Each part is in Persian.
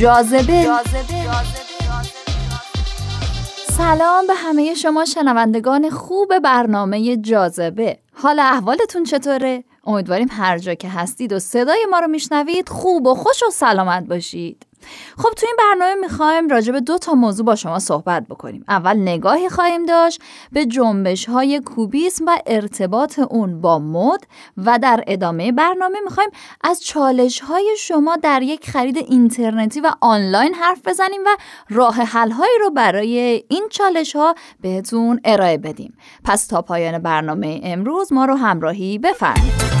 جاذبه. سلام به همه شما شنوندگان خوب برنامه جاذبه. حال احوالتون چطوره؟ امیدواریم هر جا که هستید و صدای ما رو میشنوید خوب و خوش و سلامت باشید. خب تو این برنامه می‌خوایم راجع به دو تا موضوع با شما صحبت بکنیم. اول نگاهی خواهیم داشت به جنبش های کوبیسم و ارتباط اون با مد و در ادامه برنامه می‌خوایم از چالش های شما در یک خرید اینترنتی و آنلاین حرف بزنیم و راه حل هایی رو برای این چالش ها بهتون ارائه بدیم. پس تا پایان برنامه امروز ما رو همراهی بفرمایید.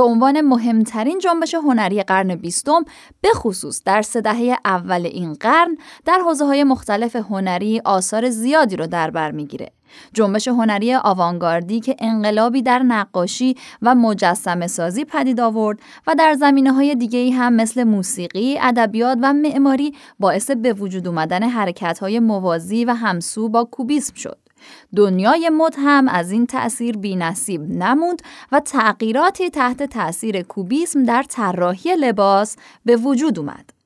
به عنوان مهمترین جنبش هنری قرن بیستم به خصوص در سه دهه اول این قرن در حوزه های مختلف هنری آثار زیادی رو در بر می‌گیره. جنبش هنری آوانگاردی که انقلابی در نقاشی و مجسمه سازی پدید آورد و در زمینه های دیگه هم مثل موسیقی، ادبیات و معماری باعث به وجود اومدن حرکت های موازی و همسو با کوبیسم شد. دنیای مد هم از این تأثیر بی نصیب نموند و تغییراتی تحت تأثیر کوبیسم در طراحی لباس به وجود اومد.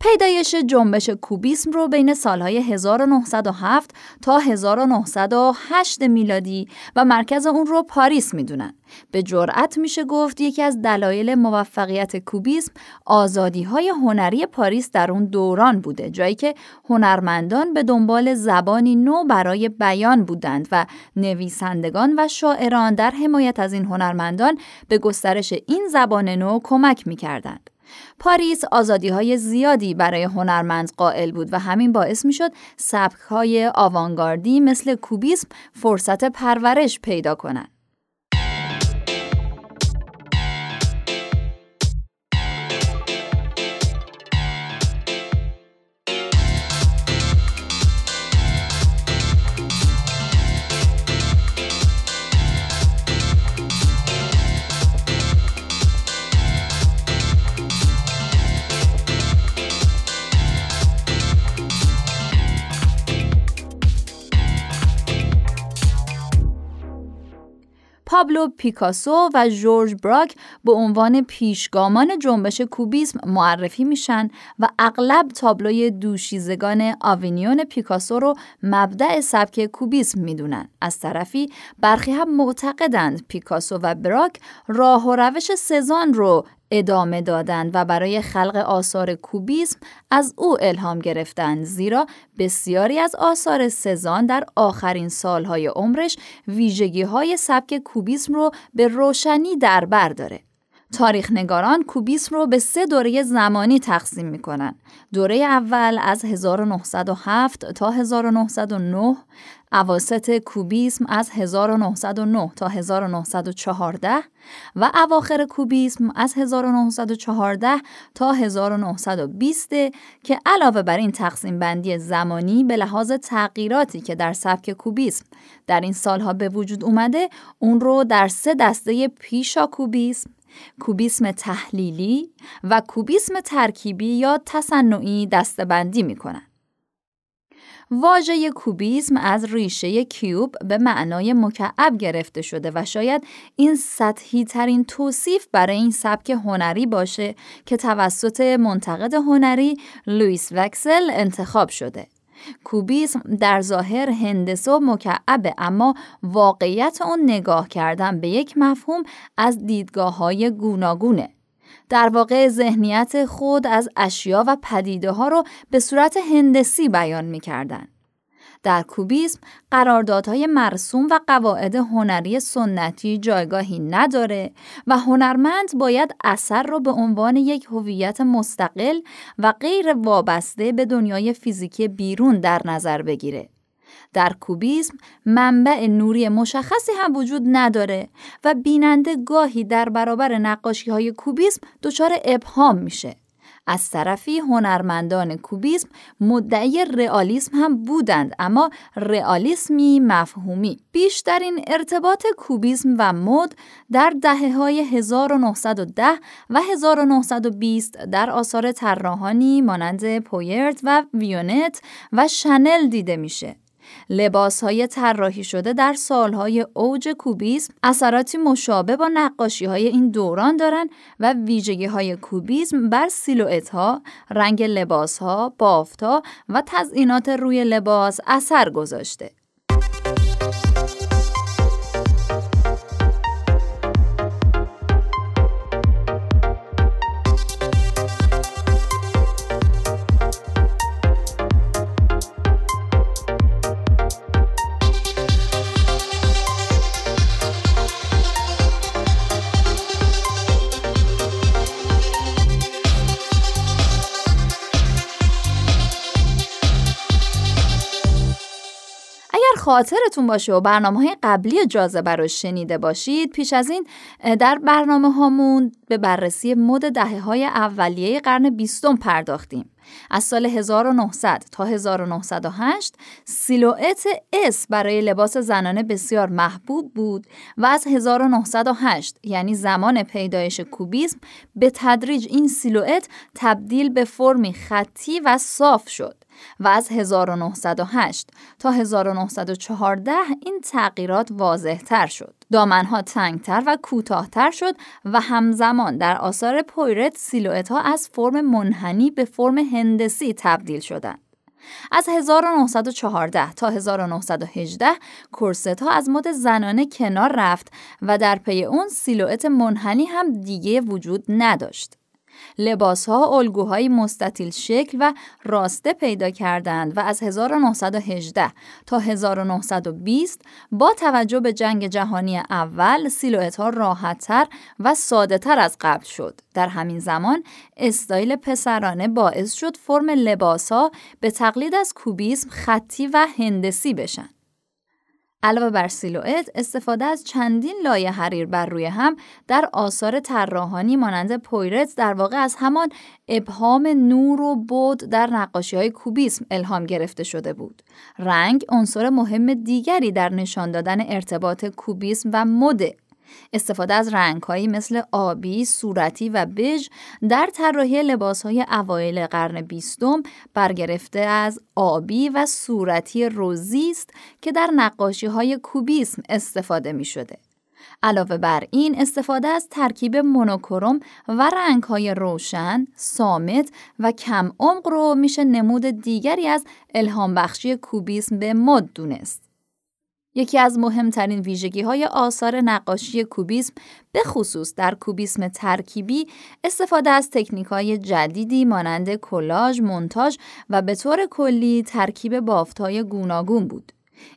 پیدایش جنبش کوبیسم رو بین سالهای 1907 تا 1908 میلادی و مرکز اون رو پاریس می‌دونن. به جرأت میشه گفت یکی از دلایل موفقیت کوبیسم آزادی های هنری پاریس در اون دوران بوده جایی که هنرمندان به دنبال زبانی نو برای بیان بودند و نویسندگان و شاعران در حمایت از این هنرمندان به گسترش این زبان نو کمک می‌کردند. پاریس آزادی های زیادی برای هنرمند قائل بود و همین باعث می شد سبک های آوانگاردی مثل کوبیسم فرصت پرورش پیدا کنند. پابلو پیکاسو و جورج براک به عنوان پیشگامان جنبش کوبیسم معرفی میشن و اغلب تابلوی دوشیزگان آوینیون پیکاسو رو مبدع سبک کوبیسم می‌دونن. از طرفی برخی هم معتقدند پیکاسو و براک راه و روش سزان رو ادامه دادند و برای خلق آثار کوبیسم از او الهام گرفتند زیرا بسیاری از آثار سزان در آخرین سالهای عمرش ویژگی های سبک کوبیسم رو به روشنی در بر داره. تاریخ نگاران کوبیسم رو به سه دوره زمانی تقسیم می کنن. دوره اول از 1907 تا 1909 اواسط کوبیسم از 1909 تا 1914 و اواخر کوبیسم از 1914 تا 1920 که علاوه بر این تقسیم بندی زمانی به لحاظ تغییراتی که در سبک کوبیسم در این سالها به وجود اومده اون رو در سه دسته پیشا کوبیسم کوبیسم تحلیلی و کوبیسم ترکیبی یا تصنعی دستبندی می‌کنن. واژه کوبیسم از ریشه کیوب به معنای مکعب گرفته شده و شاید این سطحی ترین توصیف برای این سبک هنری باشه که توسط منتقد هنری لوئیس وکسل انتخاب شده. کوبیسم در ظاهر هندسه و مکعبه اما واقعیت اون نگاه کردن به یک مفهوم از دیدگاه های گوناگونه. در واقع ذهنیت خود از اشیا و پدیده ها رو به صورت هندسی بیان می کردن. در کوبیسم قراردادهای مرسوم و قواعد هنری سنتی جایگاهی نداره و هنرمند باید اثر را به عنوان یک هویت مستقل و غیر وابسته به دنیای فیزیکی بیرون در نظر بگیره. در کوبیسم منبع نوری مشخصی هم وجود نداره و بیننده گاهی در برابر نقاشی های کوبیسم دچار ابهام میشه. از طرفی هنرمندان کوبیسم مدعی رئالیسم هم بودند اما رئالیسمی مفهومی. بیشترین ارتباط کوبیسم و مد در دهه های 1910 و 1920 در آثار طراحانی مانند پویرت و ویونت و شنل دیده میشه. لباس های طراحی شده در سالهای اوج کوبیسم اثراتی مشابه با نقاشی های این دوران دارند و ویژگی های کوبیسم بر سیلویت ها، رنگ لباس ها، بافت ها و تزئینات روی لباس اثر گذاشته. خاطرتون باشه و برنامه های قبلی جاذبه رو شنیده باشید پیش از این در برنامه هامون به بررسی مد دهه های اولیه قرن بیستم پرداختیم. از سال 1900 تا 1908 سیلوئت اس برای لباس زنانه بسیار محبوب بود و از 1908 یعنی زمان پیدایش کوبیسم به تدریج این سیلوئت تبدیل به فرمی خطی و صاف شد و از 1908 تا 1914 این تغییرات واضح تر شد. دامنها تنگتر و کوتاهتر شد و همزمان در آثار پویرت سیلویت ها از فرم منحنی به فرم هندسی تبدیل شدند. از 1914 تا 1918 کورست ها از مد زنانه کنار رفت و در پی اون سیلویت منحنی هم دیگه وجود نداشت. لباس ها الگوهای مستطیل شکل و راسته پیدا کردند و از 1918 تا 1920 با توجه به جنگ جهانی اول سیلویت ها راحتتر و ساده تر از قبل شد. در همین زمان استایل پسرانه باعث شد فرم لباس ها به تقلید از کوبیسم خطی و هندسی بشن. علاوه بر سیلوئت استفاده از چندین لایه حریر بر روی هم در آثار طراحانی مانند پویرت در واقع از همان ابهام نور و بود در نقاشی های کوبیسم الهام گرفته شده بود. رنگ عنصر مهم دیگری در نشان دادن ارتباط کوبیسم و مد استفاده از رنگهایی مثل آبی، صورتی و بژ در طراحی لباسهای اوایل قرن بیستم برگرفته از آبی و صورتی روزی است که در نقاشی های کوبیسم استفاده می شده. علاوه بر این استفاده از ترکیب مونوکروم و رنگهای روشن، سامت و کم عمق رو میشه نمود دیگری از الهام بخشی کوبیسم به مد دونست. یکی از مهمترین ویژگی های آثار نقاشی کوبیسم به خصوص در کوبیسم ترکیبی استفاده از تکنیک های جدیدی مانند کلاژ، مونتاژ و به طور کلی ترکیب بافت های گوناگون بود.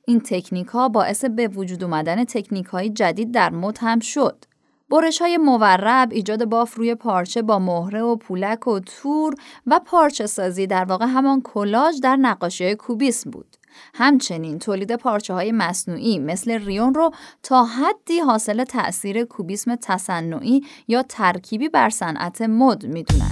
این تکنیک ها باعث به وجود اومدن تکنیک های جدید در مد هم شد. برش های مورب، ایجاد باف روی پارچه با مهره و پولک و تور و پارچه سازی در واقع همان کلاژ در نقاشی کوبیسم بود. همچنین تولید پارچه های مصنوعی مثل ریون رو تا حدی حاصل تأثیر کوبیسم تصنعی یا ترکیبی بر صنعت مد می‌دونن.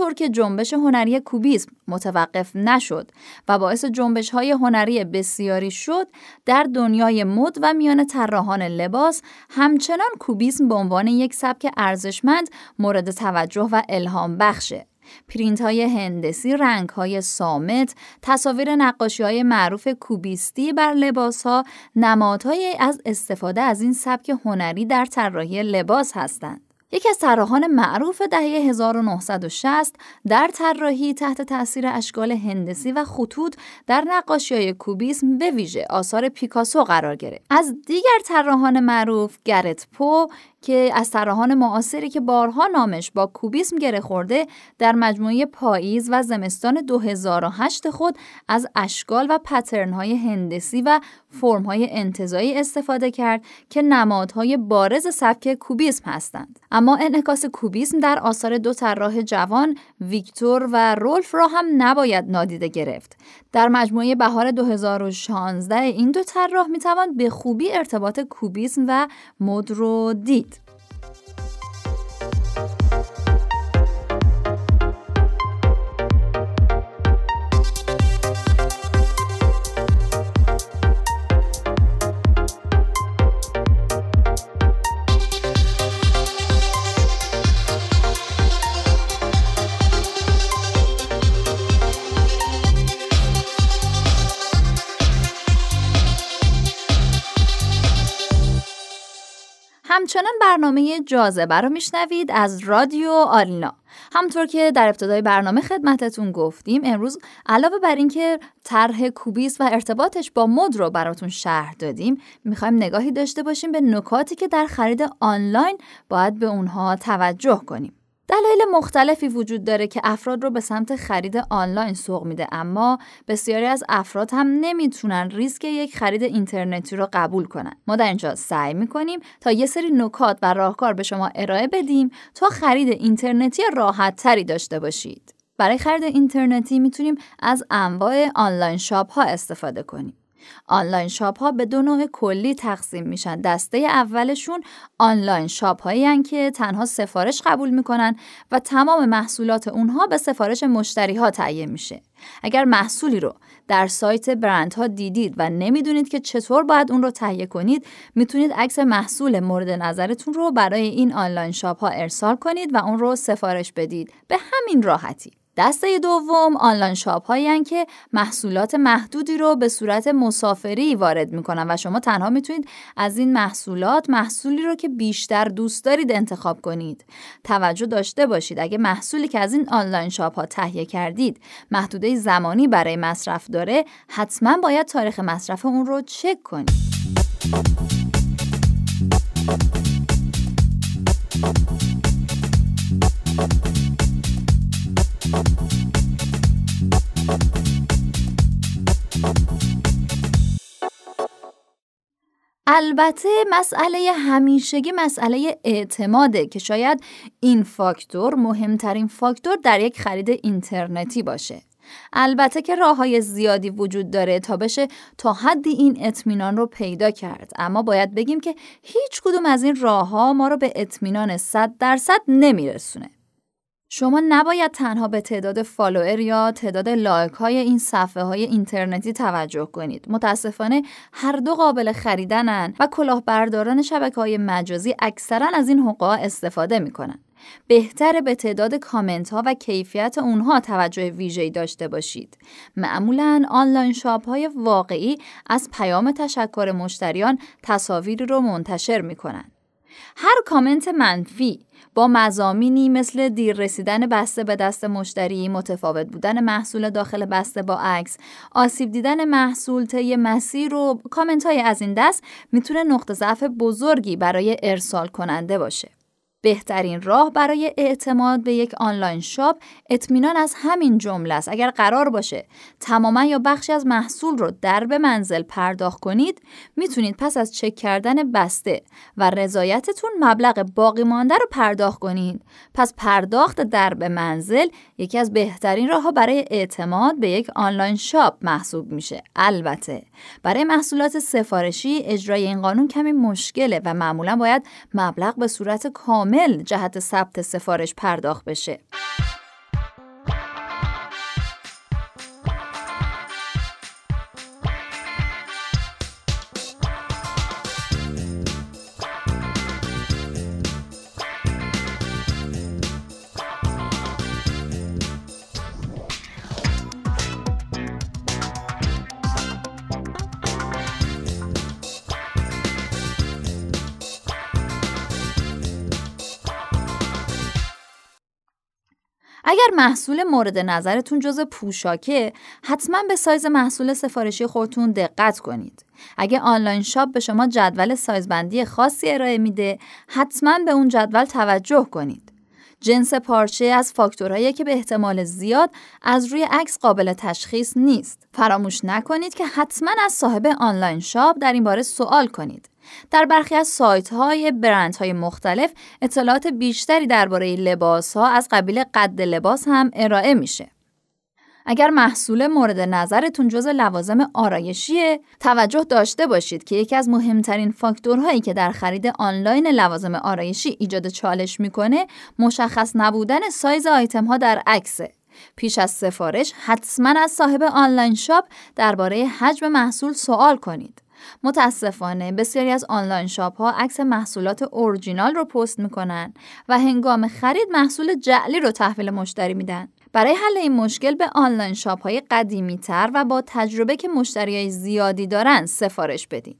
همونطور که جنبش هنری کوبیسم متوقف نشد و باعث جنبش های هنری بسیاری شد در دنیای مد و میان طراحان لباس همچنان کوبیسم به عنوان یک سبک ارزشمند مورد توجه و الهام بخشه پرینت های هندسی، رنگ های سامت، تصاویر نقاشی های معروف کوبیستی بر لباس ها نمادهایی از استفاده از این سبک هنری در طراحی لباس هستند. یکی از طراحان معروف دهه 1960 در طراحی تحت تاثیر اشکال هندسی و خطوط در نقاشی های کوبیسم به ویژه آثار پیکاسو قرار گرفت. از دیگر طراحان معروف گرت پو، که از طراحان معاصری که بارها نامش با کوبیسم گره خورده در مجموعه پاییز و زمستان 2008 خود از اشکال و پترنهای هندسی و فرمهای انتظایی استفاده کرد که نمادهای بارز سبک کوبیسم هستند. اما انعکاس کوبیسم در آثار دو طراح جوان ویکتور و رولف را هم نباید نادیده گرفت. در مجموعه بهار 2016 این دو طراح می‌توان به خوبی ارتباط کوبیسم و مد رو دید. همچنان برنامه جاذبه رو میشنوید از رادیو آرینا. همطور که در ابتدای برنامه خدمتتون گفتیم امروز علاوه بر اینکه طرح کوبیس و ارتباطش با مد رو براتون شرح دادیم می‌خوایم نگاهی داشته باشیم به نکاتی که در خرید آنلاین باید به اونها توجه کنیم. دلایل مختلفی وجود داره که افراد رو به سمت خرید آنلاین سوق میده اما بسیاری از افراد هم نمی‌تونن ریسک یک خرید اینترنتی رو قبول کنن. ما در اینجا سعی می‌کنیم تا یه سری نکات و راهکار به شما ارائه بدیم تا خرید اینترنتی راحت تری داشته باشید. برای خرید اینترنتی می‌تونیم از انواع آنلاین شاپ ها استفاده کنیم. آنلاین شاپ ها به دو نوع کلی تقسیم میشن. دسته اولشون آنلاین شاپ هایی که تنها سفارش قبول می‌کنن و تمام محصولات اونها به سفارش مشتری ها تهیه میشه. اگر محصولی رو در سایت برند ها دیدید و نمی‌دونید که چطور باید اون رو تهیه کنید می‌تونید عکس محصول مورد نظرتون رو برای این آنلاین شاپ ها ارسال کنید و اون رو سفارش بدید. به همین راحتی. دسته دوم آنلاین شاپ هایی که محصولات محدودی رو به صورت مسافری وارد می‌کنن و شما تنها می‌تونید از این محصولات محصولی رو که بیشتر دوست دارید انتخاب کنید. توجه داشته باشید. اگه محصولی که از این آنلاین شاپ ها تهیه کردید محدوده زمانی برای مصرف داره حتما باید تاریخ مصرف اون رو چک کنید. البته مسئله همیشگی مسئله اعتماده که شاید این فاکتور مهمترین فاکتور در یک خرید اینترنتی باشه. البته که راه های زیادی وجود داره تا بشه تا حدی این اطمینان رو پیدا کرد اما باید بگیم که هیچ کدوم از این راه ها ما رو به اطمینان 100 درصد نمیرسونه. شما نباید تنها به تعداد follower یا تعداد like های این صفحه های اینترنتی توجه کنید. متاسفانه هر دو قابل خریدنن و کلاهبرداران شبکه های مجازی اکثرا از این حقوق استفاده می‌کنن. بهتر به تعداد کامنت ها و کیفیت اونها توجه ویژه‌ای داشته باشید. معمولا آنلاین شاپ های واقعی از پیام تشکر مشتریان تصاویری رو منتشر می‌کنن. هر کامنت منفی با مزامینی مثل دیر رسیدن بسته به دست مشتری، متفاوت بودن محصول داخل بسته با عکس، آسیب دیدن محصول طی مسیر و کامنت های از این دست می‌تونه نقطه ضعف بزرگی برای ارسال کننده باشه. بهترین راه برای اعتماد به یک آنلاین شاپ اطمینان از همین جمله است. اگر قرار باشه تماما یا بخشی از محصول رو در به منزل پرداخت کنید می‌تونید پس از چک کردن بسته و رضایتتون مبلغ باقی مانده رو پرداخت کنید. پس پرداخت در به منزل یکی از بهترین راه برای اعتماد به یک آنلاین شاپ محسوب میشه. البته برای محصولات سفارشی اجرای این قانون کمی مشکله و معمولا باید مبلغ به صورت کامل کامل جهت ثبت سفارش پرداخت بشه. اگر محصول مورد نظرتون جز پوشاکه حتما به سایز محصول سفارشی خودتون دقت کنید. اگه آنلاین شاپ به شما جدول سایزبندی خاصی ارائه میده حتما به اون جدول توجه کنید. جنس پارچه از فاکتورهایی که به احتمال زیاد از روی عکس قابل تشخیص نیست. فراموش نکنید که حتما از صاحب آنلاین شاپ در این باره سوال کنید. در برخی از سایت های برند های مختلف اطلاعات بیشتری درباره لباس ها از قبیل قد لباس هم ارائه میشه. اگر محصول مورد نظرتون جز لوازم آرایشیه توجه داشته باشید که یکی از مهمترین فاکتورهایی که در خرید آنلاین لوازم آرایشی ایجاد چالش می‌کنه مشخص نبودن سایز آیتم ها در عکسه. پیش از سفارش حتما از صاحب آنلاین شاپ درباره حجم محصول سوال کنید. متاسفانه بسیاری از آنلاین شاپ ها عکس محصولات اورجینال رو پست می‌کنن و هنگام خرید محصول جعلی رو تحویل مشتری میدن. برای حل این مشکل به آنلاین شاپ های قدیمی تر و با تجربه که مشتری زیادی دارن سفارش بدین.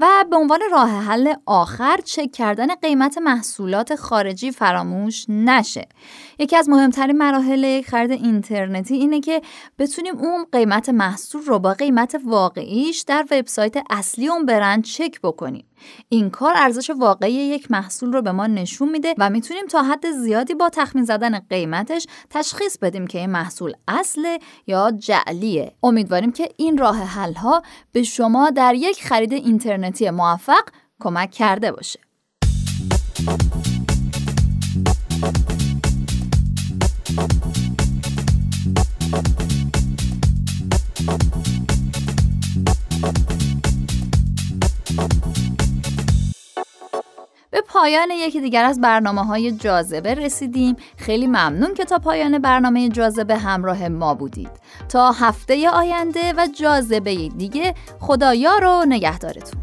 و به عنوان راه حل آخر چک کردن قیمت محصولات خارجی فراموش نشه. یکی از مهمترین مراحل خرید اینترنتی اینه که بتونیم اون قیمت محصول رو با قیمت واقعیش در وبسایت اصلی اون برند چک بکنیم. این کار ارزش واقعی یک محصول رو به ما نشون میده و می‌تونیم تا حد زیادی با تخمین زدن قیمتش تشخیص بدیم که این محصول اصله یا جعلیه امیدواریم که این راه حل ها به شما در یک خرید اینترنتی موفق کمک کرده باشه. به پایان یکی دیگر از برنامه های جاذبه رسیدیم. خیلی ممنون که تا پایان برنامه جاذبه همراه ما بودید. تا هفته آینده و جاذبه دیگه خدایا رو نگهدارتون.